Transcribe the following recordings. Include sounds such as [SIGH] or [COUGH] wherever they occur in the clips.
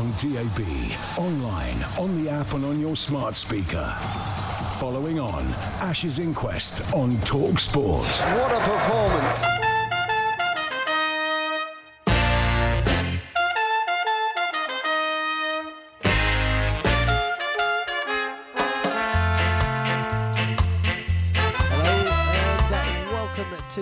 On DAB, online, on the app and on your smart speaker. Following on, Ashes Inquest on Talk Sport. What a performance!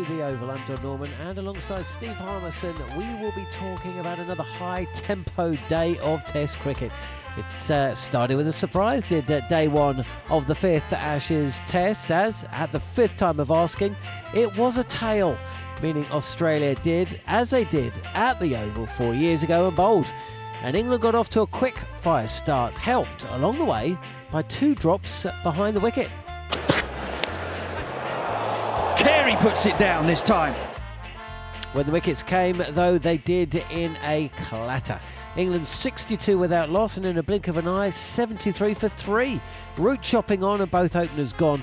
To the Oval. I'm Jon Norman, and alongside Steve Harmison, we will be talking about another high tempo day of Test cricket. It uh, started with a surprise, did uh, day one of the fifth Ashes Test, as at the fifth time of asking, it was a tail, meaning Australia did as they did at the Oval four years ago and bowled. And England got off to a quick fire start, helped along the way by two drops behind the wicket. Carey puts it down this time. When the wickets came, though, they did in a clatter. England 62 without loss, and in a blink of an eye, 73 for three. Root chopping on, and both openers gone.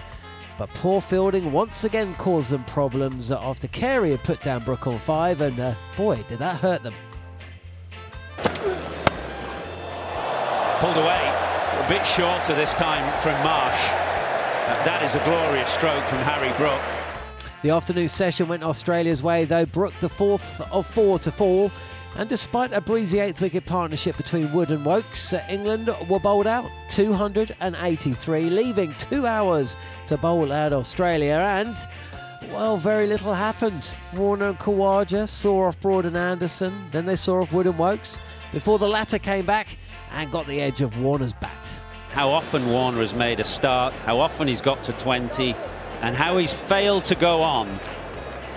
But poor fielding once again caused them problems after Carey had put down Brook on five, and uh, boy, did that hurt them. Pulled away, a bit shorter this time from Marsh. Uh, that is a glorious stroke from Harry Brook. The afternoon session went Australia's way, though. Brook, the fourth of four to fall. And despite a breezy eighth wicket partnership between Wood and Woakes, uh, England were bowled out 283, leaving two hours to bowl out Australia. And, well, very little happened. Warner and Khawaja saw off Broad and Anderson, then they saw off Wood and Woakes before the latter came back and got the edge of Warner's bat. How often Warner has made a start, how often he's got to 20, and how he's failed to go on.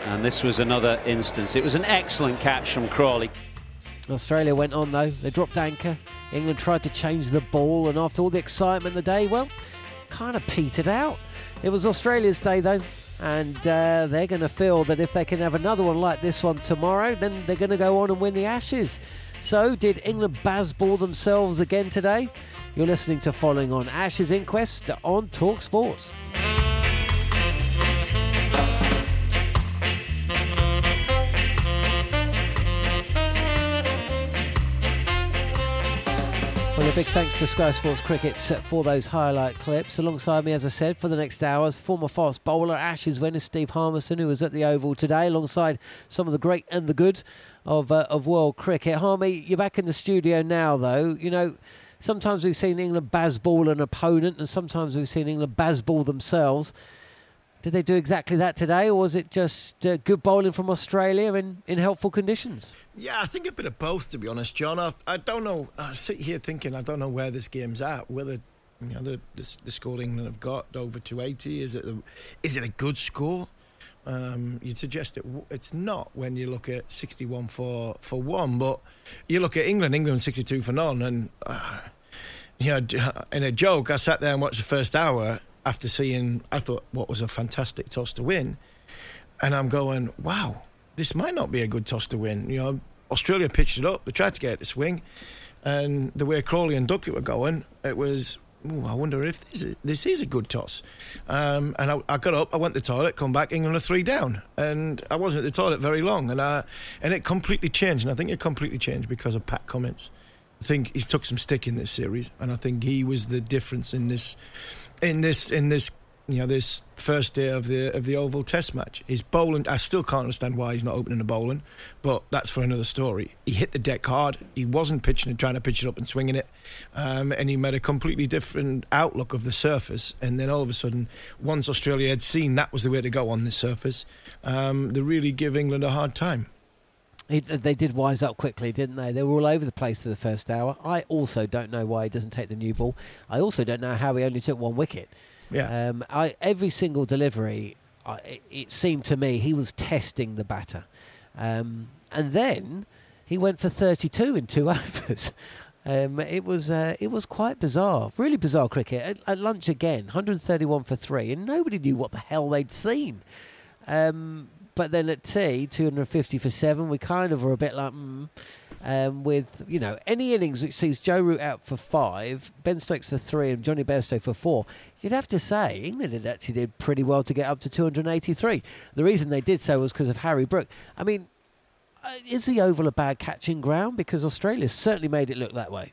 And this was another instance. It was an excellent catch from Crawley. Australia went on though. They dropped anchor. England tried to change the ball, and after all the excitement of the day, well, kind of petered out. It was Australia's day though, and uh, they're going to feel that if they can have another one like this one tomorrow, then they're going to go on and win the Ashes. So, did England Bazball themselves again today? You're listening to Following on Ashes Inquest on Talk Sports. Well, a big thanks to Sky Sports Cricket for those highlight clips. Alongside me, as I said, for the next hours, former fast bowler, Ashes winner Steve Harmison, who was at the Oval today, alongside some of the great and the good of uh, of world cricket. Harmy, you're back in the studio now, though. You know, sometimes we've seen England bazball an opponent, and sometimes we've seen England bazball themselves. Did they do exactly that today, or was it just uh, good bowling from Australia in, in helpful conditions? Yeah, I think a bit of both, to be honest, Jon. I, I don't know. I sit here thinking I don't know where this game's at. Whether you know the the, the score England have got over 280 is it the, is it a good score? Um, you'd suggest that it's not when you look at 61 for for one, but you look at England, England 62 for none, and uh, you know, in a joke, I sat there and watched the first hour after seeing, I thought, what was a fantastic toss to win. And I'm going, wow, this might not be a good toss to win. You know, Australia pitched it up, they tried to get to swing, and the way Crawley and Duckett were going, it was, ooh, I wonder if this is, this is a good toss. Um, and I, I, got up, I went to the toilet, come back, England are three down. And I wasn't at the toilet very long, and, I, and it completely changed. And I think it completely changed because of Pat Cummins. I think he's took some stick in this series, and I think he was the difference in this in this in this you know this first day of the of the Oval Test match. His bowling, I still can't understand why he's not opening the bowling, but that's for another story. He hit the deck hard. He wasn't pitching and trying to pitch it up and swinging it, um, and he made a completely different outlook of the surface. And then all of a sudden, once Australia had seen that was the way to go on this surface, um, they really give England a hard time. He, they did wise up quickly, didn't they? They were all over the place for the first hour. I also don't know why he doesn't take the new ball. I also don't know how he only took one wicket. Yeah. Um, I, every single delivery, I, it, it seemed to me he was testing the batter. Um, and then he went for 32 in two [LAUGHS] overs. Um, it was uh, it was quite bizarre, really bizarre cricket. At, at, lunch again, 131 for three, and nobody knew what the hell they'd seen. Um, but then at tea, 250 for seven, we kind of were a bit like, mm, um, with you know any innings which sees Joe Root out for five, Ben Stokes for three, and Jonny Bairstow for four, you'd have to say England had actually did pretty well to get up to 283. The reason they did so was because of Harry Brook. I mean, uh, is the Oval a bad catching ground? Because Australia certainly made it look that way.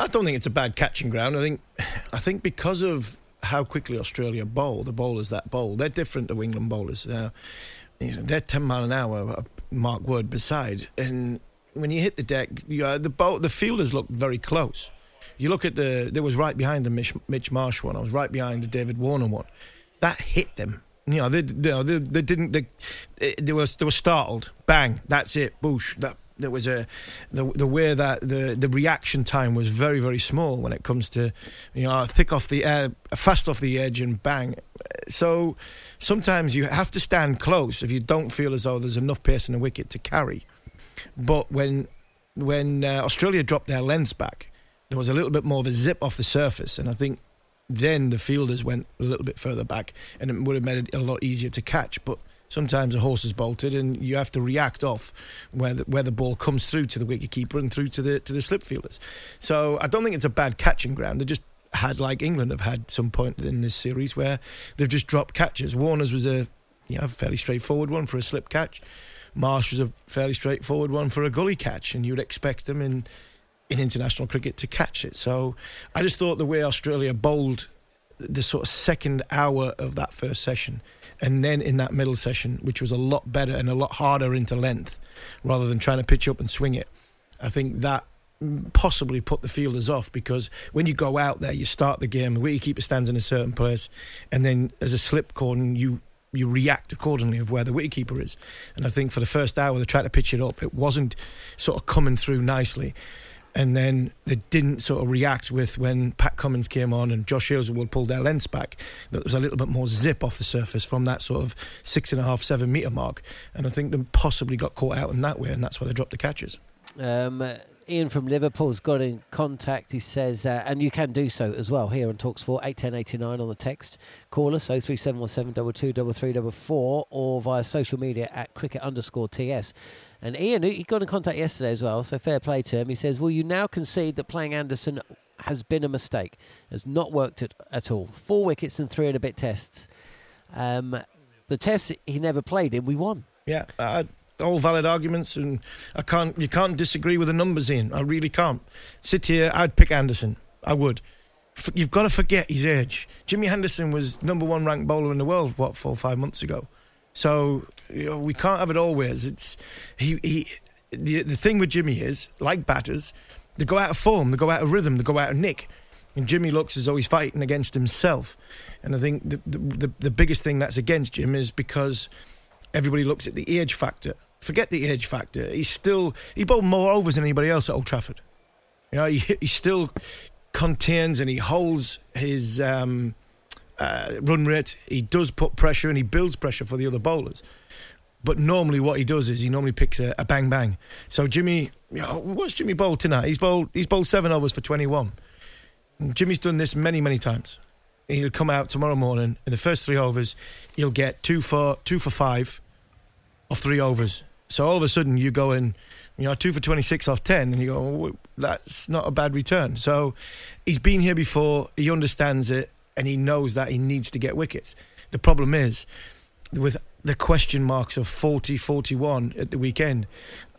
I don't think it's a bad catching ground. I think, [SIGHS] I think because of how quickly Australia bowl, the bowlers that bowl, they're different to England bowlers. Uh, they're 10 mile an hour, uh, Mark Wood beside, and when you hit the deck, you, uh, the boat, the fielders look very close. You look at the, there was right behind the Mitch, Mitch Marsh one. I was right behind the David Warner one. That hit them. You know, they, they, they didn't. They, they were they were startled. Bang! That's it. Boosh! That there was a the the way that the the reaction time was very very small when it comes to you know thick off the air, fast off the edge, and bang. So sometimes you have to stand close if you don't feel as though there's enough pace in the wicket to carry. But when when uh, Australia dropped their lengths back, there was a little bit more of a zip off the surface, and I think then the fielders went a little bit further back, and it would have made it a lot easier to catch. But sometimes a horse is bolted, and you have to react off where the, where the ball comes through to the wicketkeeper and through to the to the slip fielders. So I don't think it's a bad catching ground. They just had like England have had some point in this series where they've just dropped catches. Warner's was a you know, fairly straightforward one for a slip catch. Marsh was a fairly straightforward one for a gully catch, and you'd expect them in in international cricket to catch it. So I just thought the way Australia bowled the sort of second hour of that first session, and then in that middle session, which was a lot better and a lot harder into length, rather than trying to pitch up and swing it, I think that possibly put the fielders off because when you go out there, you start the game, the wicketkeeper stands in a certain place, and then as a slip cordon, you you react accordingly of where the wicketkeeper is. And I think for the first hour they tried to pitch it up, it wasn't sort of coming through nicely. And then they didn't sort of react with when Pat Cummins came on and Josh Hazlewood pulled their lengths back. There was a little bit more zip off the surface from that sort of six and a half, seven metre mark. And I think they possibly got caught out in that way, and that's why they dropped the catches. Um, Ian from Liverpool's got in contact. He says, uh, and you can do so as well here on Talksport, 81089 on the text. Call us, 03717 or via social media at cricket underscore TS. And Ian, he got in contact yesterday as well, so fair play to him. He says, Will you now concede that playing Anderson has been a mistake? Has not worked at, at all. Four wickets and three and a bit tests. Um, the test he never played in, we won. Yeah, all valid arguments, and I can't. You can't disagree with the numbers, in. I really can't. Sit here, I'd pick Anderson. I would. F- you've got to forget his age. Jimmy Anderson was number one ranked bowler in the world. What four or five months ago. So you know, we can't have it always. It's he. he the, the thing with Jimmy is, like batters, they go out of form, they go out of rhythm, they go out of nick. And Jimmy looks as though he's fighting against himself. And I think the, the, the, the biggest thing that's against Jim is because everybody looks at the age factor. Forget the age factor. He's still he bowled more overs than anybody else at Old Trafford. You know, he, he still contains and he holds his um, uh, run rate. He does put pressure and he builds pressure for the other bowlers. But normally, what he does is he normally picks a, a bang bang. So Jimmy, you know, what's Jimmy bowled tonight? He's bowled he's bowled seven overs for twenty one. Jimmy's done this many many times. He'll come out tomorrow morning in the first three overs. He'll get two for two for five, or three overs. So all of a sudden you go in, you know, two for 26 off 10, and you go, that's not a bad return. So he's been here before, he understands it, and he knows that he needs to get wickets. The problem is, with the question marks of 40, 41 at the weekend,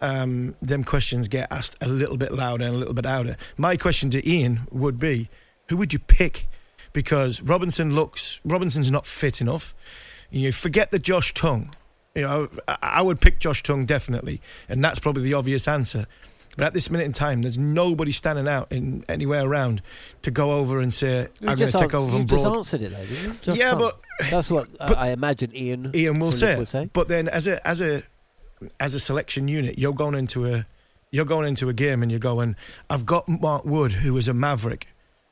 um, them questions get asked a little bit louder and a little bit louder. My question to Ian would be, who would you pick? because Robinson looks Robinson's not fit enough. You forget the Josh Tongue. You know, I, would pick Josh Tongue definitely, and that's probably the obvious answer. But at this minute in time, there's nobody standing out in anywhere around to go over and say, You "I'm going to take over you from just answered it, though? Just Yeah, can't. but- that's what but- I imagine Ian. Ian will say, it. say. But then, as a as a as a selection unit, you're going into a you're going into a game and you're going. I've got Mark Wood, who is a maverick,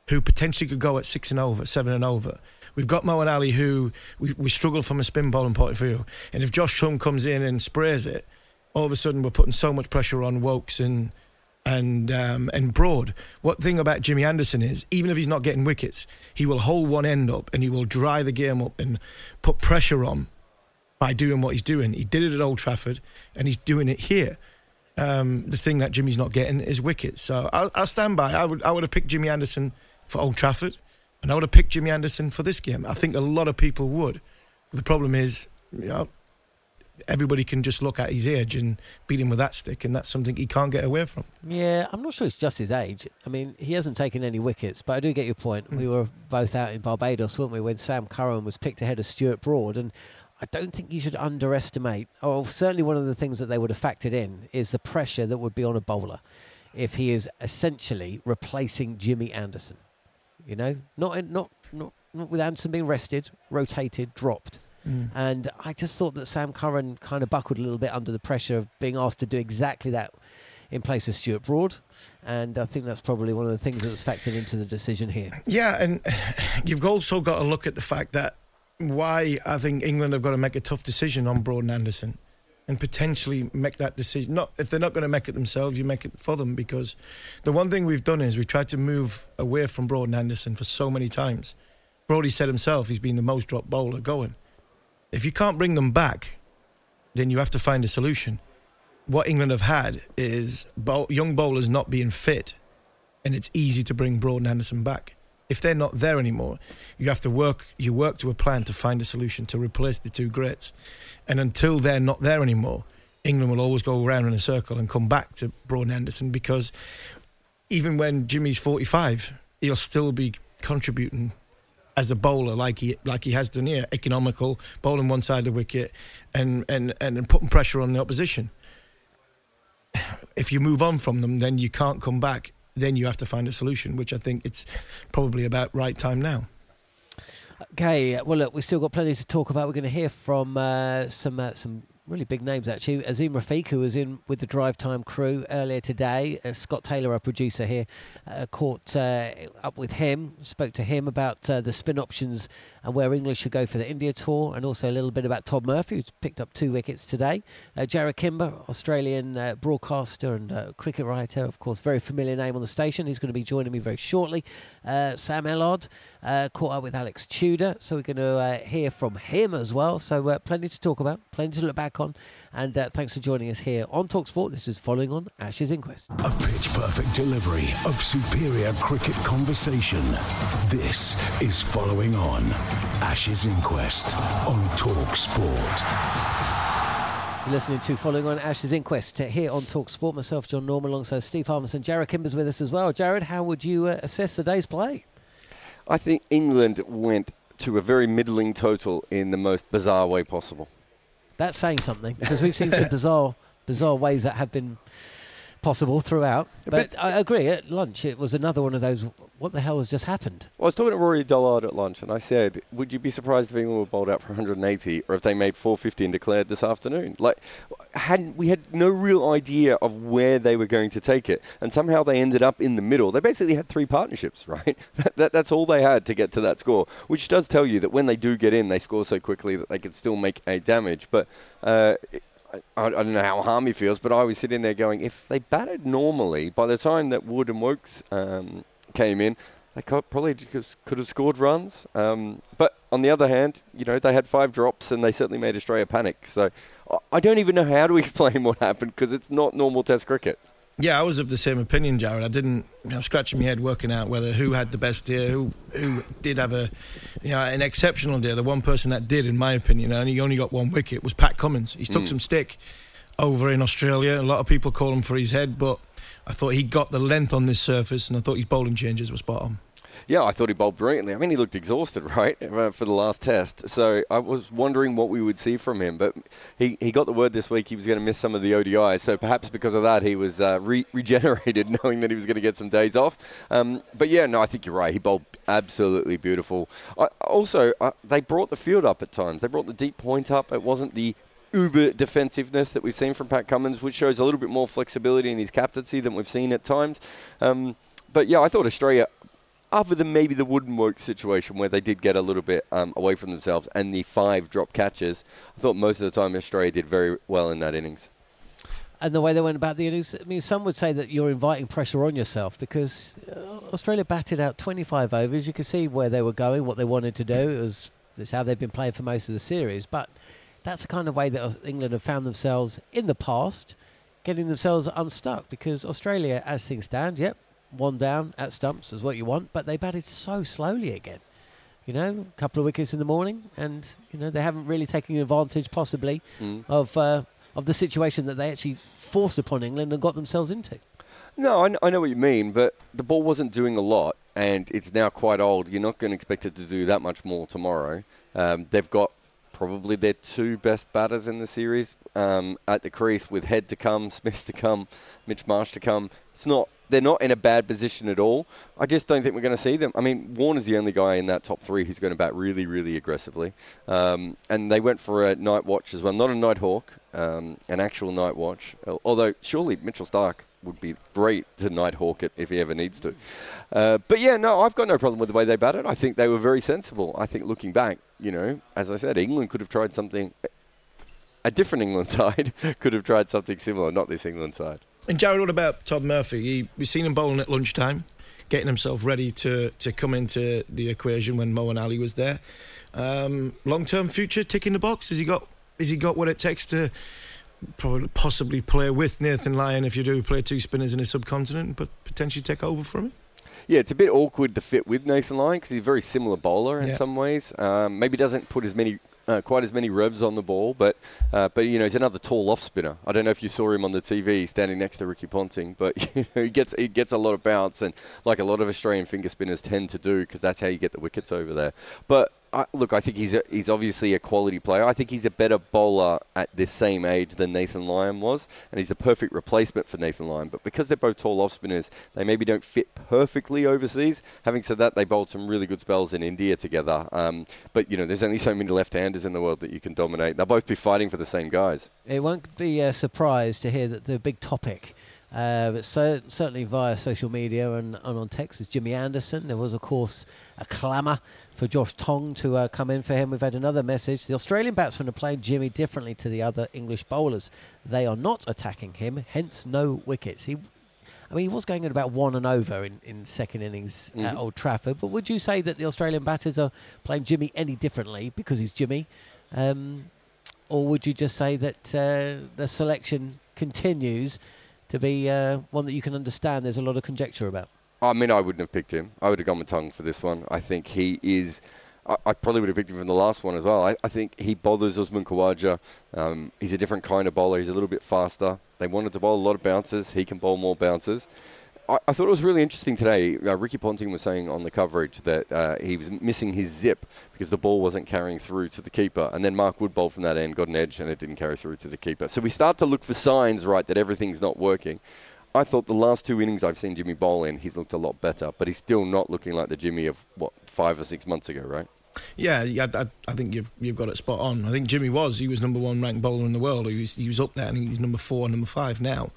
who potentially could go at six and over, seven and over. We've got Moeen Ali, who we, we struggle from a spin bowling point of view. And if Josh Tongue comes in and sprays it, all of a sudden we're putting so much pressure on Woakes and and um, and Broad. What thing about Jimmy Anderson is, even if he's not getting wickets, he will hold one end up and he will dry the game up and put pressure on by doing what he's doing. He did it at Old Trafford, and he's doing it here. Um, the thing that Jimmy's not getting is wickets. So I'll, I'll stand by. I would I would have picked Jimmy Anderson for Old Trafford, and I would have picked Jimmy Anderson for this game. I think a lot of people would. The problem is, you know, everybody can just look at his age and beat him with that stick, and that's something he can't get away from. Yeah, I'm not sure it's just his age. I mean, he hasn't taken any wickets, but I do get your point. We mm. were both out in Barbados, weren't we, when Sam Curran was picked ahead of Stuart Broad, and I don't think you should underestimate, or certainly one of the things that they would have factored in is the pressure that would be on a bowler if he is essentially replacing Jimmy Anderson. You know, not in, not not not with Anderson being rested, rotated, dropped. Mm. And I just thought that Sam Curran kind of buckled a little bit under the pressure of being asked to do exactly that in place of Stuart Broad. And I think that's probably one of the things that was factored into the decision here. Yeah, and [SIGHS] you've also got to look at the fact that why I think England have got to make a tough decision on Broad and Anderson and potentially make that decision. Not if they're not going to make it themselves, you make it for them because the one thing we've done is we've tried to move away from Broad and Anderson for so many times. Brody said himself he's been the most dropped bowler going. If you can't bring them back, then you have to find a solution. What England have had is bow- young bowlers not being fit, and it's easy to bring Broad and Anderson back. If they're not there anymore, you have to work. You work to a plan to find a solution to replace the two greats, and until they're not there anymore, England will always go around in a circle and come back to Broad and Anderson because even when Jimmy's forty-five, he'll still be contributing as a bowler, like he like he has done here, economical, bowling one side of the wicket, and and and putting pressure on the opposition. [SIGHS] If you move on from them, then you can't come back. Then you have to find a solution, which I think it's probably about right time now. Okay, well, look, we've still got plenty to talk about. We're going to hear from uh, some uh, some really big names, actually. Azeem Rafiq, who was in with the Drive Time crew earlier today. Uh, Scott Taylor, our producer here, uh, caught uh, up with him, spoke to him about uh, the spin options and where England should go for the India tour, and also a little bit about Todd Murphy, who's picked up two wickets today. Uh, Jarrod Kimber, Australian uh, broadcaster and uh, cricket writer, of course, very familiar name on the station. He's going to be joining me very shortly. Uh, Sam Ellard uh, caught up with Alex Tudor, so we're going to uh, hear from him as well. So plenty to talk about, plenty to look back on, and thanks for joining us here on Talksport. This is following on Ashes Inquest. A pitch perfect delivery of superior cricket conversation. This is Following On Ashes Inquest on Talk Sport. You're listening to Following on Ashes Inquest uh, here on Talk Sport. Myself, Jon Norman, alongside Steve Harmison. Jarrod Kimber's with us as well. Jarrod, how would you uh, assess the day's play? I think England went to a very middling total in the most bizarre way possible. That's saying something because we've seen some [LAUGHS] bizarre, bizarre ways that have been possible throughout. But, But- I agree. At lunch, it was another one of those. What the hell has just happened? Well, I was talking to Rory Dollard at lunch, and I said, "Would you be surprised if England were bowled out for 180, or if they made 450 and declared this afternoon?" Like, hadn't we had no real idea of where they were going to take it, and somehow they ended up in the middle. They basically had three partnerships, [LAUGHS] right? that, that, that's all they had to get to that score, which does tell you that when they do get in, they score so quickly that they can still make a damage. But uh, I, I don't know how Harmy feels, but I was sitting there going, if they batted normally, by the time that Wood and Woakes um, came in, they probably could have scored runs. Um, but on the other hand, you know, they had five drops and they certainly made Australia panic. So I don't even know how to [LAUGHS] explain what happened because it's not normal Test cricket. Yeah, I was of the same opinion, Jarrod. I didn't. You know, scratching my head working out whether who had the best day, who who did have a, you know, an exceptional day. The one person that did, in my opinion, and he only got one wicket, was Pat Cummins. He took mm. some stick over in Australia. A lot of people call him for his head, but I thought he got the length on this surface, and I thought his bowling changes were spot on. Yeah, I thought he bowled brilliantly. I mean, he looked exhausted, [LAUGHS] right, uh, for the last test. So I was wondering what we would see from him. But he, he got the word this week he was going to miss some of the ODIs. So perhaps because of that, he was uh, re- [LAUGHS] regenerated, [LAUGHS] knowing that he was going to get some days off. Um, but yeah, no, I think you're right. He bowled absolutely beautiful. I, also, uh, they brought the field up at times. They brought the deep point up. It wasn't the uber defensiveness that we've seen from Pat Cummins, which shows a little bit more flexibility in his captaincy than we've seen at times. Um, but yeah, I thought Australia other than maybe the Wood and Woakes situation where they did get a little bit um, away from themselves and the five drop catches, I thought most of the time Australia did very well in that innings. And the way they went about the innings, I mean, some would say that you're inviting pressure on yourself because uh, Australia batted out 25 overs. You could see where they were going, what they wanted to do. It was it's how they've been playing for most of the series. But that's the kind of way that England have found themselves in the past, getting themselves unstuck because Australia, as things stand, yep, one down at stumps is what you want, but they batted so slowly again. You know, a couple of wickets in the morning, and you know they haven't really taken advantage, possibly, mm. of uh, of the situation that they actually forced upon England and got themselves into. No, I, I know what you mean, but the ball wasn't doing a lot, and it's now quite old. You're not going to expect it to do that much more tomorrow. Um, they've got probably their two best batters in the series um, at the crease, with Head to come, Smith to come, Mitch Marsh to come. It's not they're not in a bad position at all. I just don't think we're going to see them. I mean, Warner's the only guy in that top three who's going to bat really, really aggressively. Um, and they went for a night watch as well, not a night hawk, um, an actual night watch. Although surely Mitchell Starc would be great to night hawk it if he ever needs to. Uh, but yeah, no, I've got no problem with the way they batted. I think they were very sensible. I think looking back, you know, as I said, England could have tried something. A different England [LAUGHS] side could have tried something similar, not this England side. And Jarrod, what about Todd Murphy? He, we seen him bowling at lunchtime, getting himself ready to, to come into the equation when Moeen Ali was there. Um, Long term future, ticking the box. Has he got? Has he got what it takes to probably possibly play with Nathan Lyon if you do play two spinners in a subcontinent, but potentially take over from him? Yeah, it's a bit awkward to fit with Nathan Lyon because he's a very similar bowler in yeah. some ways. Um, maybe doesn't put as many uh, quite as many revs on the ball, but uh, but you know he's another tall off spinner. I don't know if you saw him on the TV standing next to Ricky Ponting, but [LAUGHS] you know, he gets he gets a lot of bounce and like a lot of Australian finger spinners tend to do because that's how you get the wickets over there. But I, look, I think he's a, he's obviously a quality player. I think he's a better bowler at this same age than Nathan Lyon was, and he's a perfect replacement for Nathan Lyon. But because they're both tall off spinners, they maybe don't fit perfectly overseas. Having said that, they bowled some really good spells in India together. Um, but you know, there's only so many left-handers in the world that you can dominate. They'll both be fighting for the same guys. It won't be a surprise to hear that the big topic uh, but so, certainly via social media and, and, on text is Jimmy Anderson. There was, of course, a clamour for Josh Tongue to uh, come in for him. We've had another message. The Australian batsmen are playing Jimmy differently to the other English bowlers. They are not attacking him, hence no wickets. He, I mean, he was going at about one and over in, in second innings mm-hmm. at Old Trafford. But would you say that the Australian batters are playing Jimmy any differently because he's Jimmy? Um, or would you just say that uh, the selection continues to be uh, one that you can understand there's a lot of conjecture about? I mean, I wouldn't have picked him. I would have gone with Tongue for this one. I think he is. I, I probably would have picked him from the last one as well. I, I think he bothers Usman Khawaja. Um, he's a different kind of bowler. He's a little bit faster. They wanted to bowl a lot of bounces. He can bowl more bounces. I, thought it was really interesting today. Uh, Ricky Ponting was saying on the coverage that uh, he was missing his zip because the ball wasn't carrying through to the keeper. And then Mark Wood bowled from that end, got an edge, and it didn't carry through to the keeper. So we start to look for signs, right, that everything's not working. I thought the last two innings I've seen Jimmy bowl in, he's looked a lot better, but he's still not looking like the Jimmy of what five or six months ago, right? Yeah, I, I, think you've you've got it spot on. I think Jimmy was he was number one ranked bowler in the world. He was he was up there, and he's number four, number five now.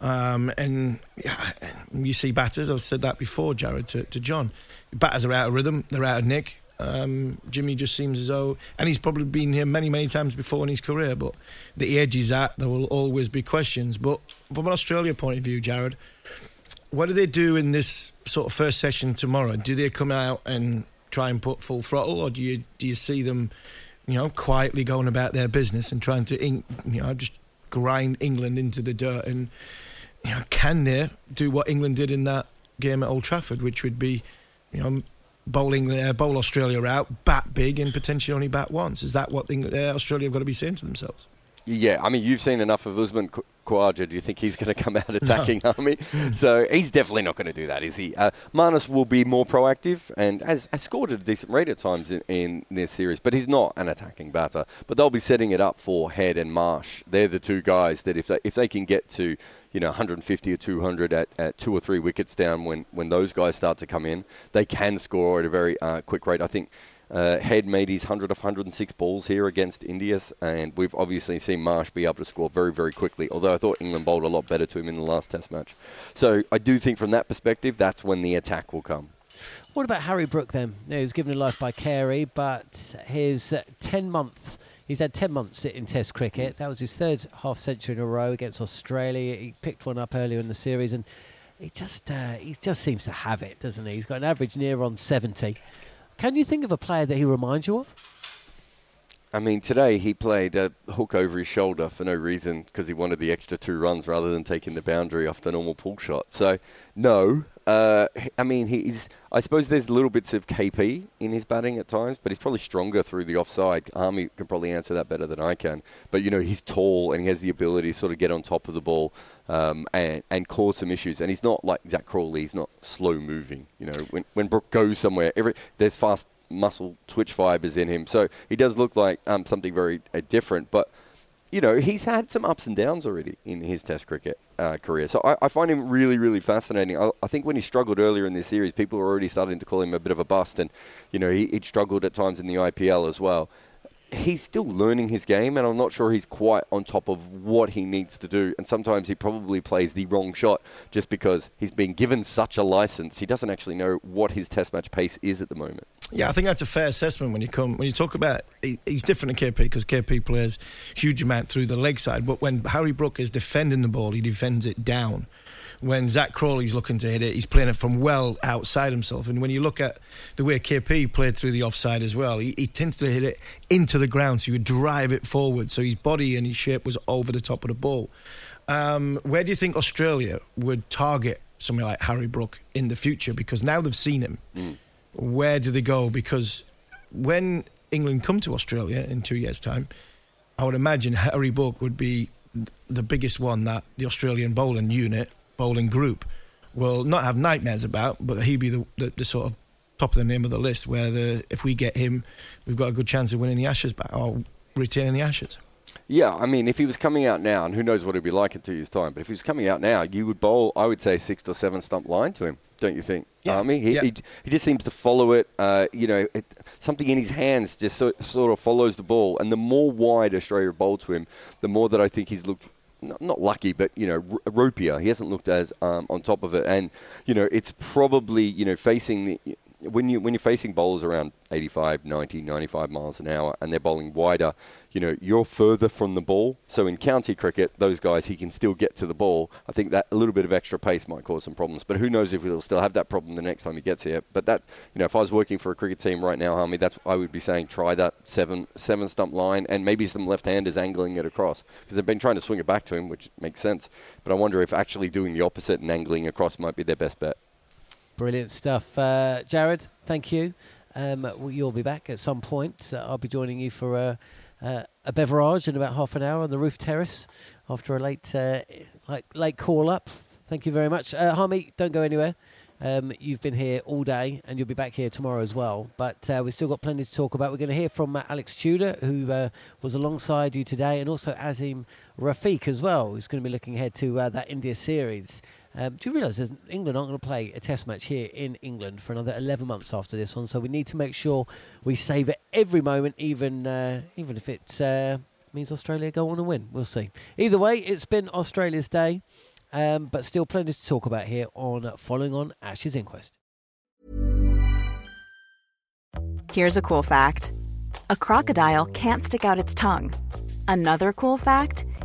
Um, and yeah, you see batters. I've said that before, Jarrod to, to Jon. Batters are out of rhythm. They're out of nick. Um, Jimmy just seems as though, and he's probably been here many, many times before in his career, but the edge is at, there will always be questions. But from an Australia point of view, Jarrod, what do they do in this sort of first session tomorrow? Do they come out and try and put full throttle, or do you do you see them, you know, quietly going about their business and trying to, you know, just grind England into the dirt? And you know, can they do what England did in that game at Old Trafford, which would be, you know, bowling uh, bowl Australia out, bat big, and potentially only bat once. Is that what uh, Australia have got to be saying to themselves? Yeah, I mean, you've seen enough of Usman Khawaja, do you think he's going to come out [LAUGHS] attacking no. Harmy? so he's definitely not going to do that, is he? Uh, Marnus will be more proactive and has, has scored at a decent rate at times in, in, this series, but he's not an attacking batter. But they'll be setting it up for Head and Marsh. They're the two guys that if they, if they can get to you know 150 or 200 at, at two or three wickets down when, when those guys start to come in, they can score at a very uh, quick rate. I think uh, Head made his 100 of 106 balls here against India, and we've obviously seen Marsh be able to score very, very quickly, although I thought England bowled a lot better to him in the last Test match. So I do think from that perspective, that's when the attack will come. What about Harry Brook then? He was given a life by Carey, but his uh, 10 month. He's had 10 months in Test cricket. That was his third half century in a row against Australia. He picked one up earlier in the series, and he just uh, he just seems to have it, doesn't he? He's got an average near on 70. Can you think of a player that he reminds you of? I mean, today he played a hook over his shoulder for no reason because he wanted the extra two runs rather than taking the boundary off the normal pull shot. So, no. Uh, I mean, he's. I suppose there's little bits of KP in his batting at times, but he's probably stronger through the offside. Harmy can probably answer that better than I can. But you know, he's tall and he has the ability to sort of get on top of the ball um, and and cause some issues. And he's not like Zak Crawley. He's not slow moving. You know, when when Brook goes somewhere, every there's fast muscle twitch fibers in him. So he does look like um, something very uh, different. But you know, he's had some ups and downs already in his Test cricket uh, career. So I, I, find him really, really fascinating. I, I, think when he struggled earlier in this series, people were already starting to call him a bit of a bust, and you know, he, would struggled at times in the IPL as well he's still learning his game, and I'm not sure he's quite on top of what he needs to do. And sometimes he probably plays the wrong shot just because he's been given such a license. He doesn't actually know what his test match pace is at the moment. Yeah, I think that's a fair assessment when you come when you talk about he, he's different than KP because KP plays huge amount through the leg side, but when Harry Brook is defending the ball, he defends it down when Zak Crawley's looking to hit it, he's playing it from well outside himself. And when you look at the way KP played through the offside as well, he, he tends to hit it into the ground, so you would drive it forward. So his body and his shape was over the top of the ball. Um, where do you think Australia would target somebody like Harry Brook in the future? Because now they've seen him. Mm. Where do they go? Because when England come to Australia in two years' time, I would imagine Harry Brook would be the biggest one that the Australian bowling unit bowling group will not have nightmares about, but he'd be the, the, the, sort of top of the name of the list. Where the if we get him, we've got a good chance of winning the Ashes back or retaining the Ashes. Yeah, I mean, if he was coming out now, and who knows what he'd be like in two years' time, but if he was coming out now, you would bowl, I would say, six or seven stump line to him, don't you think? Yeah. I mean, he, yeah. he, he, just seems to follow it. Uh, you know, it, something in his hands just so, sort of follows the ball. And the more wide Australia bowled to him, the more that I think he's looked not, not lucky, but you know, r- ropier. He hasn't looked as um, on top of it, and you know, it's probably you know facing the when you when you're facing bowlers around 85, 90, 95 miles an hour, and they're bowling wider, you know you're further from the ball. So in county cricket, those guys he can still get to the ball. I think that a little bit of extra pace might cause some problems. But who knows if he'll still have that problem the next time he gets here. But that you know if I was working for a cricket team right now, Harmy, that's I would be saying try that seven seven stump line and maybe some left-handers angling it across because they've been trying to swing it back to him, which makes sense. But I wonder if actually doing the opposite and angling across might be their best bet. Brilliant stuff. Uh, Jarrod, thank you. Um, you'll be back at some point. Uh, I'll be joining you for a, uh, a beverage in about half an hour on the roof terrace after a late uh, like late call up. Thank you very much. Uh, Harmy, don't go anywhere. Um, you've been here all day and you'll be back here tomorrow as well. But uh, we've still got plenty to talk about. We're going to hear from uh, Alex Tudor, who uh, was alongside you today, and also Azeem Rafiq as well, who's going to be looking ahead to uh, that India series. Um, do you realise England aren't going to play a Test match here in England for another 11 months after this one? So we need to make sure we savour every moment, even uh, even if it uh, means Australia go on and win. We'll see. Either way, it's been Australia's day, um, but still plenty to talk about here on following on Ashes Inquest. Here's a cool fact: a crocodile can't stick out its tongue. Another cool fact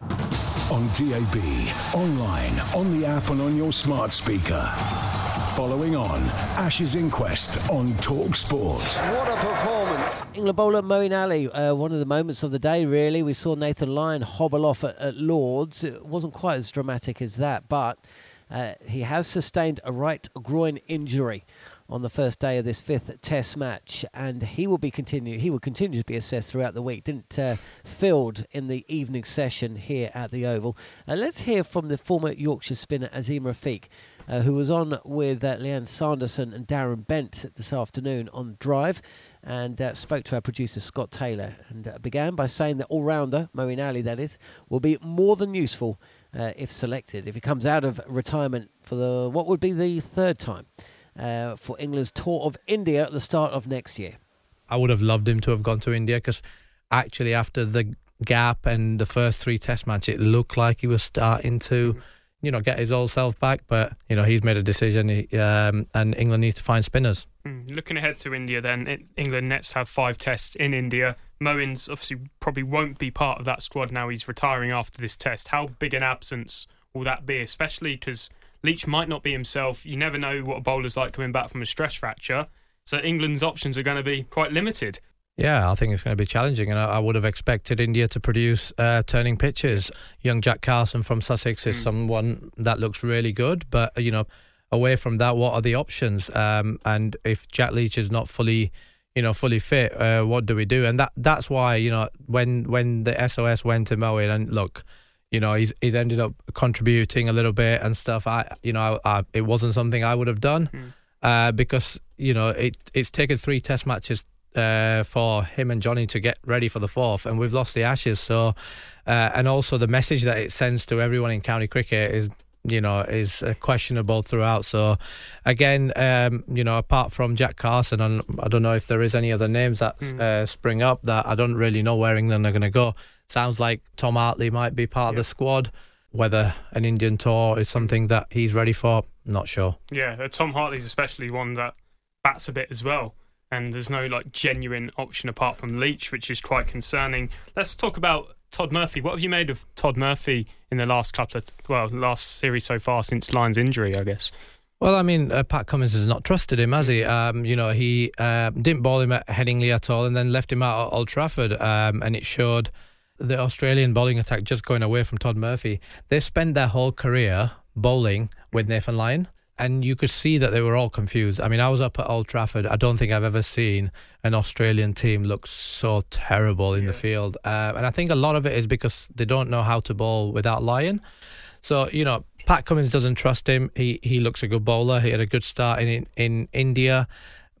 On DAB, online, on the app, and on your smart speaker. Following on, Ashes Inquest on Talk Sport. What a performance! England bowler Moeen Ali, uh, one of the moments of the day, really. We saw Nathan Lyon hobble off at, at Lords. It wasn't quite as dramatic as that, but uh, he has sustained a right groin injury on the first day of this fifth Test match, and he will be continue. He will continue to be assessed throughout the week. Didn't uh, field in the evening session here at the Oval. And let's hear from the former Yorkshire spinner Azeem Rafiq, uh, who was on with uh, Leanne Sanderson and Darren Bent this afternoon on Drive, and uh, spoke to our producer Scott Taylor, and uh, began by saying that all-rounder Moeen Ali, that is, will be more than useful. Uh, if selected, if he comes out of retirement for the what would be the third time, uh, for England's tour of India at the start of next year. I would have loved him to have gone to India because actually after the gap and the first three Test match, it looked like he was starting to, you know, get his old self back. But you know, he's made a decision, he, um, and England needs to find spinners. Mm, looking ahead to India, then it, England next have five tests in India. Moeen's obviously probably won't be part of that squad now. He's retiring after this test. How big an absence will that be, especially because Leach might not be himself. You never know what a bowler's like coming back from a stress fracture. So England's options are going to be quite limited. Yeah, I think it's going to be challenging, and I, would have expected India to produce uh, turning pitches. Young Jack Carson from Sussex is mm. someone that looks really good, but you know, away from that, what are the options? Um, and if Jack Leach is not fully, you know, fully fit, uh, what do we do? And that that's why you know when when the SOS went to Moeen and look you know he's he's ended up contributing a little bit and stuff. I you know I, I, it wasn't something I would have done mm. uh, because you know it it's taken three Test matches uh, for him and Johnny to get ready for the fourth, and we've lost the Ashes. So uh, and also the message that it sends to everyone in county cricket is you know is uh, questionable throughout. So again, um, you know apart from Jack Carson, and I don't know if there is any other names that mm. spring up that I don't really know where England are going to go. Sounds like Tom Hartley might be part yeah. of the squad. Whether an Indian tour is something that he's ready for, not sure. Yeah, uh, Tom Hartley's especially one that bats a bit as well. And there's no like genuine option apart from Leach, which is quite concerning. Let's talk about Todd Murphy. What have you made of Todd Murphy in the last couple of well, last series so far since Lyon's injury, I guess? Well, I mean, uh, Pat Cummins has not trusted him, has he? Um, you know, he uh, didn't ball him at Headingley at all, and then left him out at Old Trafford, um, and it showed the Australian bowling attack just going away from Todd Murphy. They spent their whole career bowling with Nathan Lyon, and you could see that they were all confused. I mean, I was up at Old Trafford. I don't think I've ever seen an Australian team look so terrible in yeah. the field, uh, and I think a lot of it is because they don't know how to bowl without Lyon. So you know, Pat Cummins doesn't trust him. He he looks a good bowler. He had a good start in in India.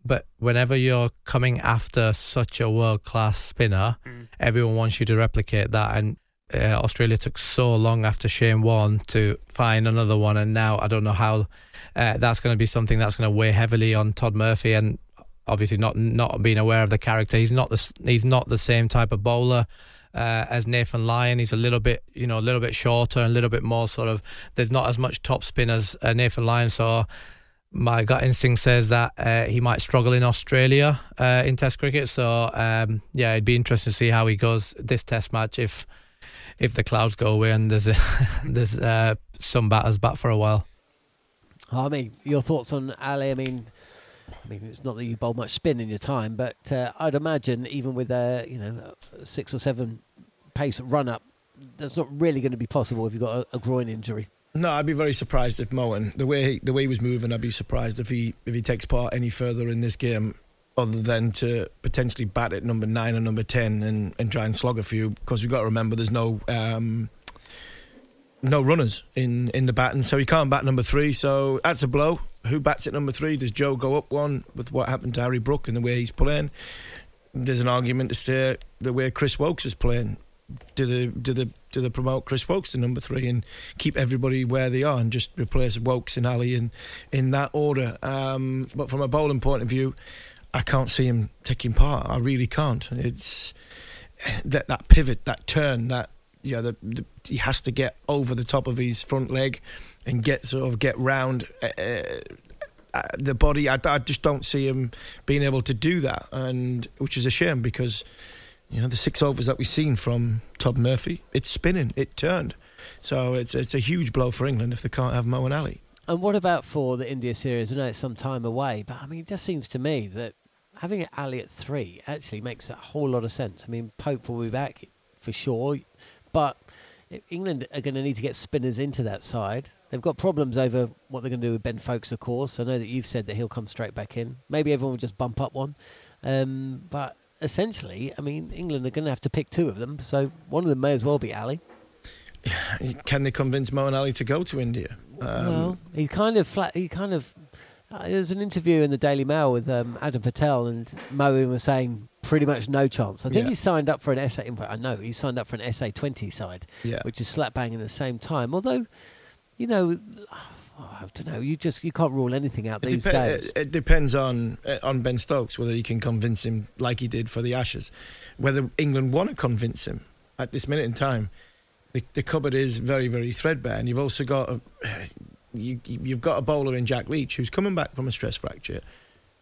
But whenever you're coming after such a world class spinner, mm. everyone wants you to replicate that. And uh, Australia took so long after Shane Warne to find another one, and now I don't know how uh, that's going to be something that's going to weigh heavily on Todd Murphy. And obviously, not not being aware of the character, he's not the he's not the same type of bowler. Uh, as Nathan Lyon. He's a little bit, you know, a little bit shorter and a little bit more sort of. There's not as much top spin as uh, Nathan Lyon. So my gut instinct says that uh, he might struggle in Australia uh, in Test cricket. So um, yeah, it'd be interesting to see how he goes this Test match if if the clouds go away and there's a, [LAUGHS] there's uh, some batters back for a while. I mean, your thoughts on Ali? I mean, I mean, it's not that you bowl much spin in your time, but uh, I'd imagine even with a you know six or seven pace run up, that's not really going to be possible if you've got a, a groin injury. No, I'd be very surprised if Moeen, the way he, the way he was moving, I'd be surprised if he if he takes part any further in this game, other than to potentially bat at number nine or number ten and, and try and slog a few. Because we've got to remember there's no um, no runners in in the batting, so he can't bat number three. So that's a blow. Who bats at number three? Does Joe go up one with what happened to Harry Brook and the way he's playing? There's an argument to say the way Chris Woakes is playing. Do the do the do they promote Chris Woakes to number three and keep everybody where they are and just replace Woakes and Ali in in that order? Um, but from a bowling point of view, I can't see him taking part. I really can't. It's that that pivot, that turn, that yeah, the, the, he has to get over the top of his front leg and get sort of get round uh, uh, the body. I, I, just don't see him being able to do that, and which is a shame because you know the six overs that we've seen from Todd Murphy, it's spinning, it turned, so it's it's a huge blow for England if they can't have Moeen Ali. And what about for the India series? I know it's some time away, but I mean, it just seems to me that having Ali at three actually makes a whole lot of sense. I mean, Pope will be back for sure, but England are going to need to get spinners into that side. They've got problems over what they're going to do with Ben Foakes, of course. I know that you've said that he'll come straight back in. Maybe everyone will just bump up one. Um, but essentially, I mean, England are going to have to pick two of them. So one of them may as well be Ali. [SIGHS] Can they convince Moeen Ali to go to India? Um, well, he kind of flat. He kind of. Uh, there was an interview in the Daily Mail with um, Adam Patel, and Moeen was saying pretty much no chance. I think yeah. he signed up for an SA. I know he signed up for an SA twenty side, yeah. which is slap bang in the same time. Although, you know, I don't know. You just you can't rule anything out it these days. It, it, depends on uh, on Ben Stokes whether he can convince him like he did for the Ashes, whether England want to convince him at this minute in time. The, the cupboard is very very threadbare, and you've also got a, [SIGHS] you, you've got a bowler in Jack Leach who's coming back from a stress fracture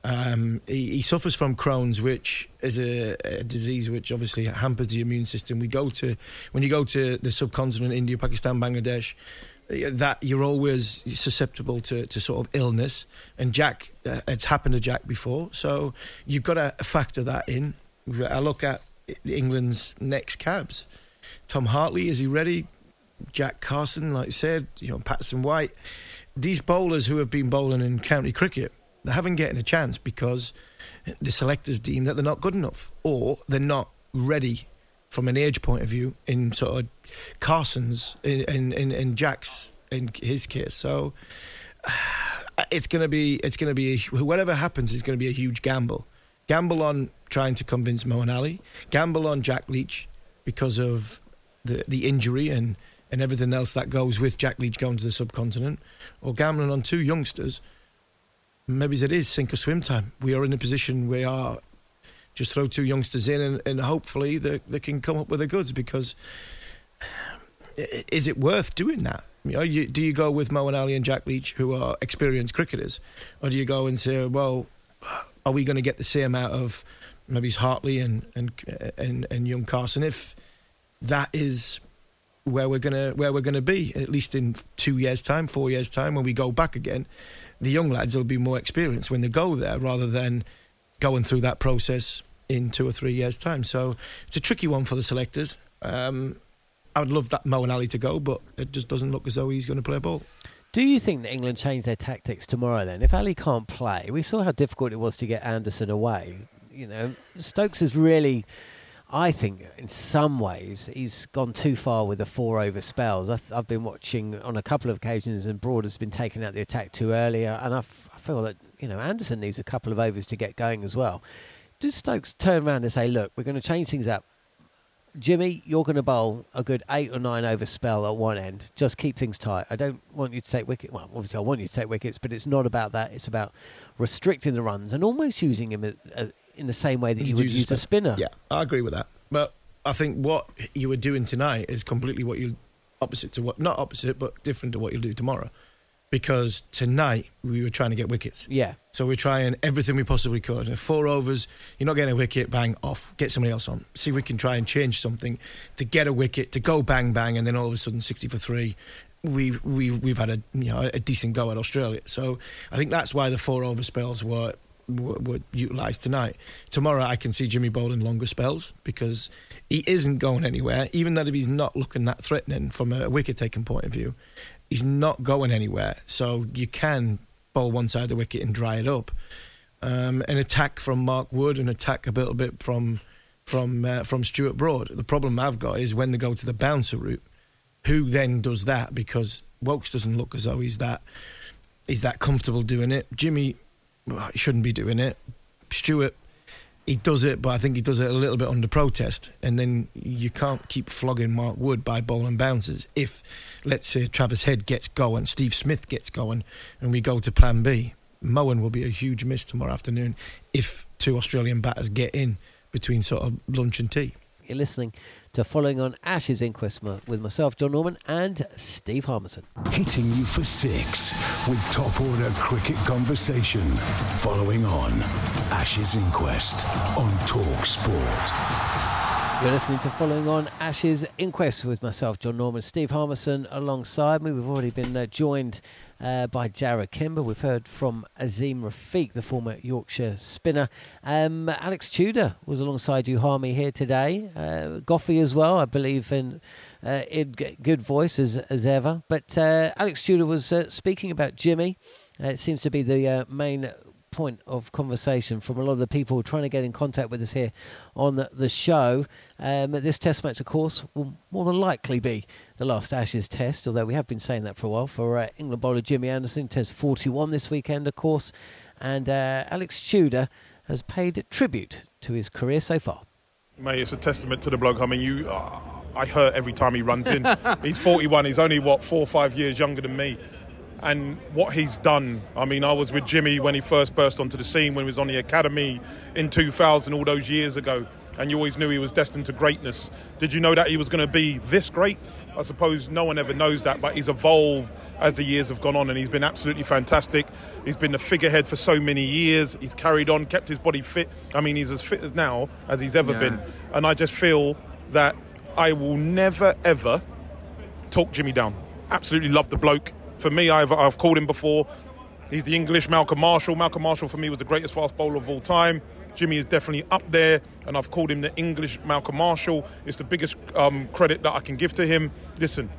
um, he, he, suffers from Crohn's, which is a, a, disease which obviously hampers the immune system. We go to when you go to the subcontinent, India, Pakistan, Bangladesh, that you're always susceptible to, to sort of illness. And Jack, uh, it's happened to Jack before, so you've got to factor that in. I look at England's next cabs. Tom Hartley, is he ready? Jack Carson, like you said, you know, Patterson-White. These bowlers who have been bowling in county cricket they haven't getting a chance because the selectors deem that they're not good enough or they're not ready from an age point of view in sort of Carson's in in, in Jack's in his case. So [SIGHS] it's gonna be it's gonna be whatever happens is gonna be a huge gamble. Gamble on trying to convince Moeen Ali. Gamble on Jack Leach because of the the injury and and everything else that goes with Jack Leach going to the subcontinent, or gambling on two youngsters maybe it is sink or swim time. We are in a position we are just throw two youngsters in and, and hopefully they, they can come up with the goods because is it worth doing that? You know, you, do you go with Moeen Ali and Jack Leach, who are experienced cricketers, or do you go and say, well, are we going to get the same out of maybe Hartley and and and, and young Carson? If that is where we're gonna where we're gonna be, at least in two years' time, four years' time, when we go back again, the young lads will be more experienced when they go there rather than going through that process in two or three years' time. So it's a tricky one for the selectors. Um, I would love that Moeen Ali to go, but it just doesn't look as though he's going to play a ball. Do you think that England change their tactics tomorrow then? If Ali can't play, we saw how difficult it was to get Anderson away. You know, Stokes has really I think in some ways he's gone too far with the four over spells. I've, I've been watching on a couple of occasions and Broad has been taking out the attack too early, and I, f- I feel that you know Anderson needs a couple of overs to get going as well. Do Stokes turn around and say, "Look, we're going to change things up. Jimmy, you're going to bowl a good eight or nine over spell at one end. Just keep things tight. I don't want you to take wickets. Well, obviously I want you to take wickets, but it's not about that. It's about restricting the runs and almost using him uh, uh, in the same way that you, you would use a spinner. Yeah, I agree with that. But I think what you were doing tonight is completely what you opposite to what not opposite, but different to what you'll do tomorrow. Because tonight we were trying to get wickets. Yeah. So we're trying everything we possibly could. And four overs, you're not getting a wicket, bang, off. Get somebody else on. See if we can try and change something to get a wicket, to go bang bang, and then all of a sudden sixty for three we we we've had a you know a decent go at Australia. So I think that's why the four over spells were were, were utilised tonight. Tomorrow, I can see Jimmy bowling longer spells because he isn't going anywhere. Even though he's not looking that threatening from a wicket taking point of view, he's not going anywhere. So you can bowl one side of the wicket and dry it up. Um, an attack from Mark Wood, an attack a little bit from from uh, from Stuart Broad. The problem I've got is when they go to the bouncer route, who then does that? Because Woakes doesn't look as though he's that he's that comfortable doing it. Jimmy, well, shouldn't be doing it. Stuart, he does it, but I think he does it a little bit under protest. And then you can't keep flogging Mark Wood by bowling bouncers. If, let's say, Travis Head gets going, Steve Smith gets going, and we go to Plan B, Moeen will be a huge miss tomorrow afternoon if two Australian batters get in between sort of lunch and tea. You're listening to Following on Ashes Inquest with myself, Jon Norman, and Steve Harmison. Hitting you for six with top order cricket conversation. Following on Ashes Inquest on Talk Sport. You're listening to Following On Ashes Inquest with myself, Jon Norman, Steve Harmison alongside me. We've already been uh, joined uh, by Jarrod Kimber. We've heard from Azeem Rafiq, the former Yorkshire spinner. Um, Alex Tudor was alongside you, Harmy, here today. Uh, Goughie as well, I believe, in, uh, in good voice as, as ever. But uh, Alex Tudor was uh, speaking about Jimmy. it seems to be the main point of conversation from a lot of the people trying to get in contact with us here on the, show. Um, this test match, of course, will more than likely be the last Ashes test, although we have been saying that for a while. For uh, England bowler Jimmy Anderson, test 41 this weekend, of course. And uh, Alex Tudor has paid tribute to his career so far. Mate, it's a testament to the bloke. I mean, you, uh, I hurt every time he runs in. [LAUGHS] he's 41. He's only what four or five years younger than me and what he's done. I mean, I was with Jimmy when he first burst onto the scene, when he was on the academy in 2000, all those years ago, and you always knew he was destined to greatness. Did you know that he was going to be this great? I suppose no one ever knows that, but he's evolved as the years have gone on, and he's been absolutely fantastic. He's been the figurehead for so many years. He's carried on, kept his body fit. I mean, he's as fit as now as he's ever yeah. been, and I just feel that I will never ever talk Jimmy down. Absolutely love the bloke for me, I've, I've called him before. He's the English Malcolm Marshall. Malcolm Marshall, for me, was the greatest fast bowler of all time. Jimmy is definitely up there, and I've called him the English Malcolm Marshall. It's the biggest um, credit that I can give to him. Listen,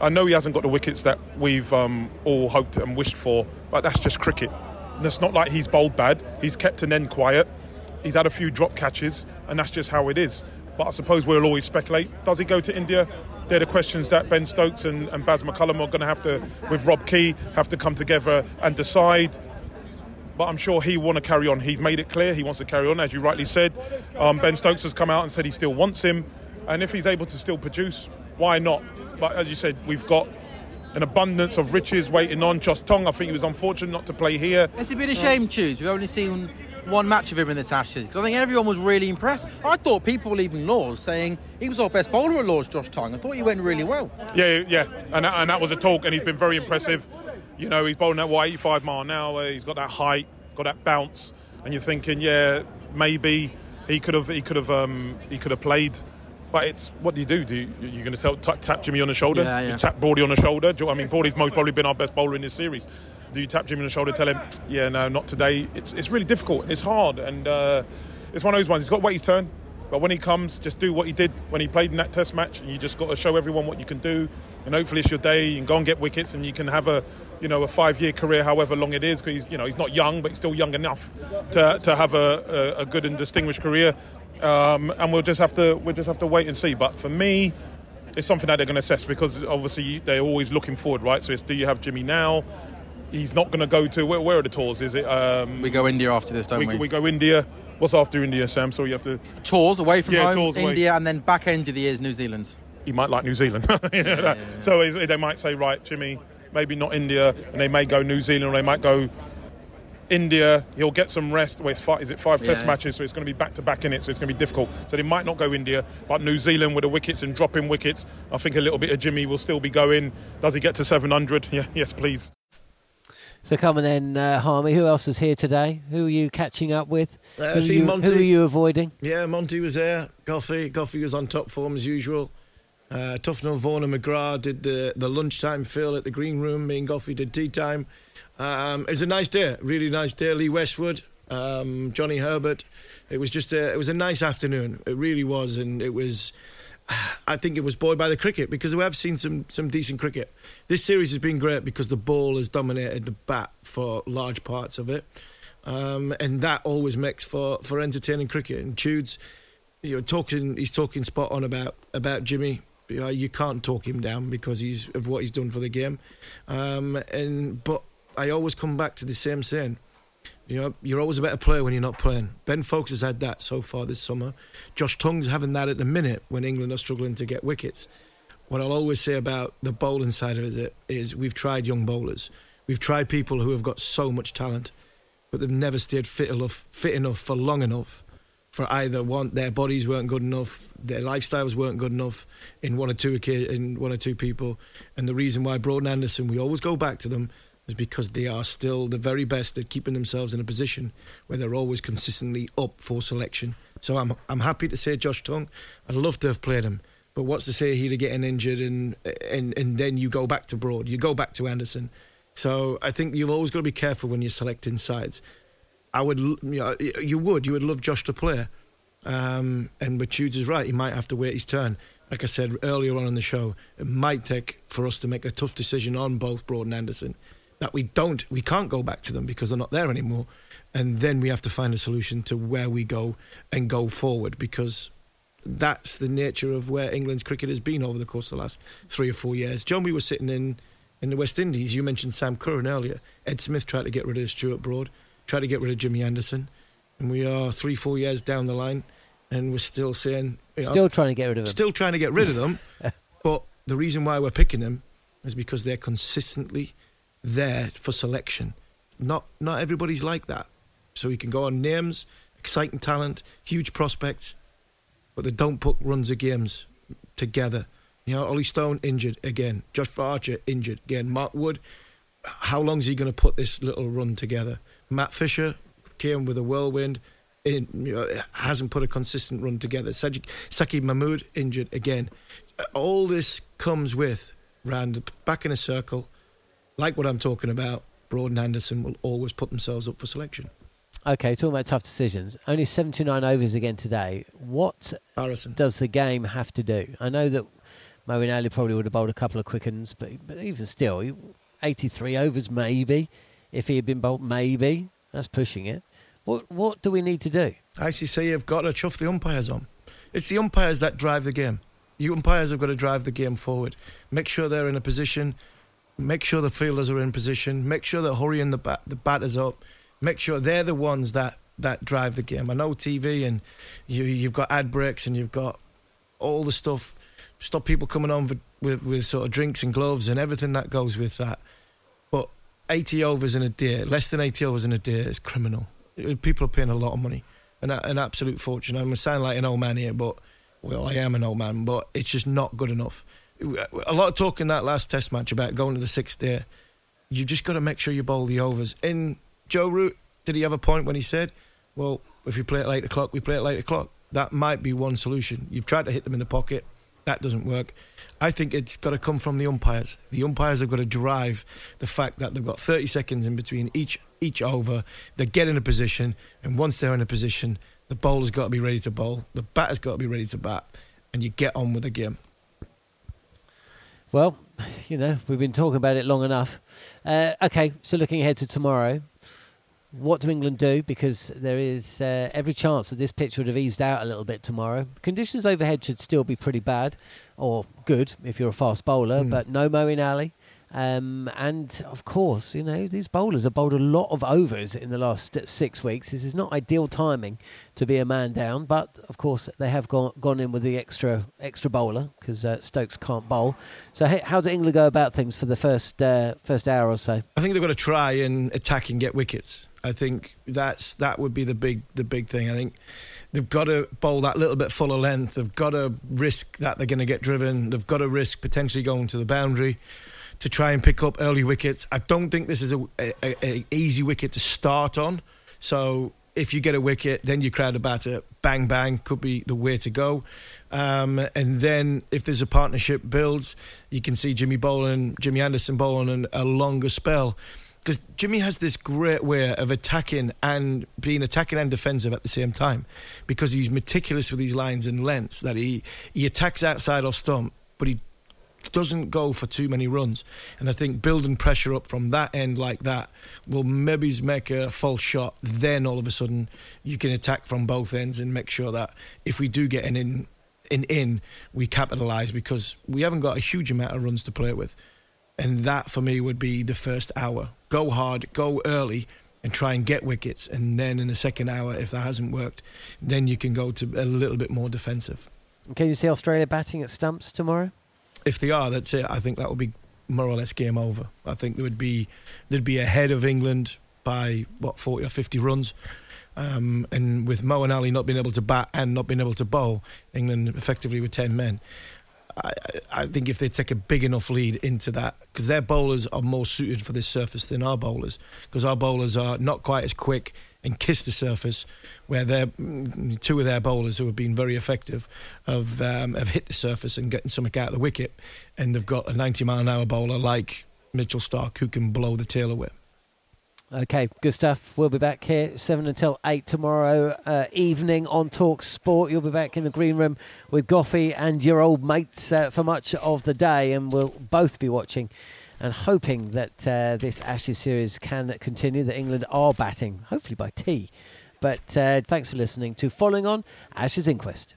I know he hasn't got the wickets that we've um, all hoped and wished for, but that's just cricket. And it's not like he's bowled bad. He's kept an end quiet. He's had a few drop catches, and that's just how it is. But I suppose we'll always speculate. Does he go to India? They're the questions that Ben Stokes and, and Baz McCullum are going to have to, with Rob Key, have to come together and decide. But I'm sure he want to carry on. He's made it clear he wants to carry on, as you rightly said. Um, ben Stokes has come out and said he still wants him, and if he's able to still produce, why not? But as you said, we've got an abundance of riches waiting on. Josh Tongue, I think he was unfortunate not to play here. Has it been a shame, Choose? We've only seen one match of him in this Ashes because I think everyone was really impressed. I thought people were leaving Lord's saying he was our best bowler at Lord's, Josh Tongue. I thought he went really well. Yeah, yeah, and that, and that was a talk, and he's been very impressive. You know, he's bowling at what 85 mile an hour. He's got that height, got that bounce, and you're thinking, yeah, maybe he could have he could have um, he could have played. But it's what do you do? Do you, you're going to tap, tap Jimmy on the shoulder? Yeah, yeah. You tap Broady on the shoulder. I mean, Broady's most probably been our best bowler in this series do you tap Jimmy on the shoulder, tell him, yeah, no, not today? It's, it's really difficult it's hard. And uh, it's one of those ones, he's got to wait his turn. But when he comes, just do what he did when he played in that test match. And you just got to show everyone what you can do. And hopefully it's your day. You can go and get wickets and you can have a, you know, a five-year career, however long it is. Because, you know, he's not young, but he's still young enough to, to have a, a, a good and distinguished career. Um, and we'll just have to we'll just have to wait and see. But for me, it's something that they're going to assess because obviously they're always looking forward, right? So it's do you have Jimmy now? He's not going to go to where, where, are the tours? Is it? Um, we go India after this, don't we? We, we go India. What's after India, Sam? So you have to tours away from yeah, home, India, away. and then back end of the year is New Zealand. He might like New Zealand. [LAUGHS] yeah, yeah, so they might say, right, Jimmy, maybe not India, and they may go New Zealand, or they might go India. He'll get some rest. Well, it's five, is it five Test matches? So it's going to be back to back in it. So it's going to be difficult. So they might not go India, but New Zealand with the wickets and dropping wickets. I think a little bit of Jimmy will still be going. Does he get to 700? [LAUGHS] Yeah, yes, please. So come on then, uh, Harmy. Who else is here today? Who are you catching up with? Uh, who, you, Monty. who are you avoiding? Yeah, Monty was there. Goughie, Goughie was on top form as usual. Uh, Tufnell, Vaughan and McGrath did the, the lunchtime fill at the green room. Me and Goughie did tea time. Um, it was a nice day, really nice day. Lee Westwood, um, Johnny Herbert. It was just a, it was a nice afternoon. It really was, and it was I think it was buoyed by the cricket because we have seen some some decent cricket. This series has been great because the ball has dominated the bat for large parts of it, um, and that always makes for, for entertaining cricket. And Jude's, you know, talking he's talking spot on about about Jimmy. You, know, you can't talk him down because he's of what he's done for the game, um, and but I always come back to the same saying you know, you're always a better player when you're not playing. Ben Foakes has had that so far this summer. Josh Tongue's having that at the minute when England are struggling to get wickets. What I'll always say about the bowling side of it is we've tried young bowlers. We've tried people who have got so much talent, but they've never stayed fit enough, fit enough for long enough for either one their bodies weren't good enough, their lifestyles weren't good enough in one or two in one or two people, and the reason why Broad and Anderson we always go back to them is because they are still the very best at keeping themselves in a position where they're always consistently up for selection. So I'm I'm happy to say Josh Tongue. I'd love to have played him, but what's to say he'd getting injured and and and then you go back to Broad, you go back to Anderson. So I think you've always got to be careful when you're selecting sides. I would, you, know, you would, you would love Josh to play, um, and but is right. He might have to wait his turn. Like I said earlier on in the show, it might take for us to make a tough decision on both Broad and Anderson that we don't, we can't go back to them because they're not there anymore. And then we have to find a solution to where we go and go forward because that's the nature of where England's cricket has been over the course of the last three or four years. Jon, we were sitting in, in the West Indies. You mentioned Sam Curran earlier. Ed Smith tried to get rid of Stuart Broad, tried to get rid of Jimmy Anderson. And we are three, four years down the line and we're still saying. You know, still trying to get rid of them. Still trying to get rid of them. [LAUGHS] but the reason why we're picking them is because they're consistently there for selection. Not not everybody's like that. So you can go on names, exciting talent, huge prospects, but they don't put runs of games together. You know, Ollie Stone injured again, Josh Archer injured again, Mark Wood. How long is he going to put this little run together? Matt Fisher came with a whirlwind. In, you know, hasn't put a consistent run together. Saqib Mahmood injured again. All this comes with round back in a circle like what I'm talking about, Broad and Anderson will always put themselves up for selection. Okay, talking about tough decisions. Only 79 overs again today. What Harmison. does the game have to do? I know that Ali probably would have bowled a couple of quick uns, but, but even still, 83 overs maybe. If he had been bowled, maybe. That's pushing it. What what do we need to do? ICC have got to chuff the umpires on. It's the umpires that drive the game. You umpires have got to drive the game forward. Make sure they're in a position make sure the fielders are in position, make sure they're hurrying the bat, the batters up, make sure they're the ones that that drive the game. I know TV and you, you've got ad breaks and you've got all the stuff, stop people coming on with, with, with sort of drinks and gloves and everything that goes with that. But 80 overs in a day, less than 80 overs in a day is criminal. People are paying a lot of money, an, an absolute fortune. I'm to sound like an old man here, but well, I am an old man, but it's just not good enough a lot of talk in that last Test match about going to the sixth day. You just got to make sure you bowl the overs. In Joe Root, did he have a point when he said, "Well, if you play at eight o'clock, we play at eight o'clock." That might be one solution. You've tried to hit them in the pocket. That doesn't work. I think it's got to come from the umpires. The umpires have got to drive the fact that they've got 30 seconds in between each each over. They get in a position, and once they're in a position, the bowler's got to be ready to bowl. The batter's got to be ready to bat, and you get on with the game. Well, [SIGHS] you know, we've been talking about it long enough. Uh, okay, so looking ahead to tomorrow, what do England do? Because there is uh, every chance that this pitch would have eased out a little bit tomorrow. Conditions overhead should still be pretty bad, or good if you're a fast bowler, mm. but no Moeen Ali. Um, and of course, you know, these bowlers have bowled a lot of overs in the last six weeks. This is not ideal timing to be a man down, but of course they have gone gone in with the extra extra bowler because uh, Stokes can't bowl. So how do England go about things for the first uh, first hour or so? I think they've got to try and attack and get wickets. I think that's that would be the big the big thing. I think they've got to bowl that little bit fuller length. They've got to risk that they're going to get driven. They've got to risk potentially going to the boundary to try and pick up early wickets. I don't think this is a, a, a easy wicket to start on. So if you get a wicket, then you crowd a batter, bang bang could be the way to go. Um, and then if there's a partnership builds, you can see Jimmy bowling, Jimmy Anderson bowling and a longer spell. because Jimmy has this great way of attacking and being attacking and defensive at the same time because he's meticulous with his lines and lengths that he he attacks outside off stump but he doesn't go for too many runs and I think building pressure up from that end like that will maybe make a false shot then all of a sudden you can attack from both ends and make sure that if we do get an in in in we capitalize because we haven't got a huge amount of runs to play with and that for me would be the first hour. Go hard, go early, and try and get wickets. And then in the second hour, if that hasn't worked, then you can go to a little bit more defensive. Can you see Australia batting at stumps tomorrow? If they are, that's it. I think that would be more or less game over. I think there would be they'd be ahead of England by what forty or fifty runs. Um, and with Moeen Ali not being able to bat and not being able to bowl, England effectively with ten men. I, I, think if they take a big enough lead into that, because their bowlers are more suited for this surface than our bowlers, because our bowlers are not quite as quick and kiss the surface, where they're two of their bowlers who have been very effective have um, have hit the surface and getting something out of the wicket, and they've got a 90 mile an hour bowler like Mitchell Starc who can blow the tail away. Okay, good stuff. We'll be back here 7 until 8 tomorrow uh, evening on Talk Sport. You'll be back in the green room with Goughie and your old mates uh, for much of the day, and we'll both be watching and hoping that uh, this Ashes series can continue, that England are batting, hopefully by tea. But uh, thanks for listening to Following On Ashes Inquest.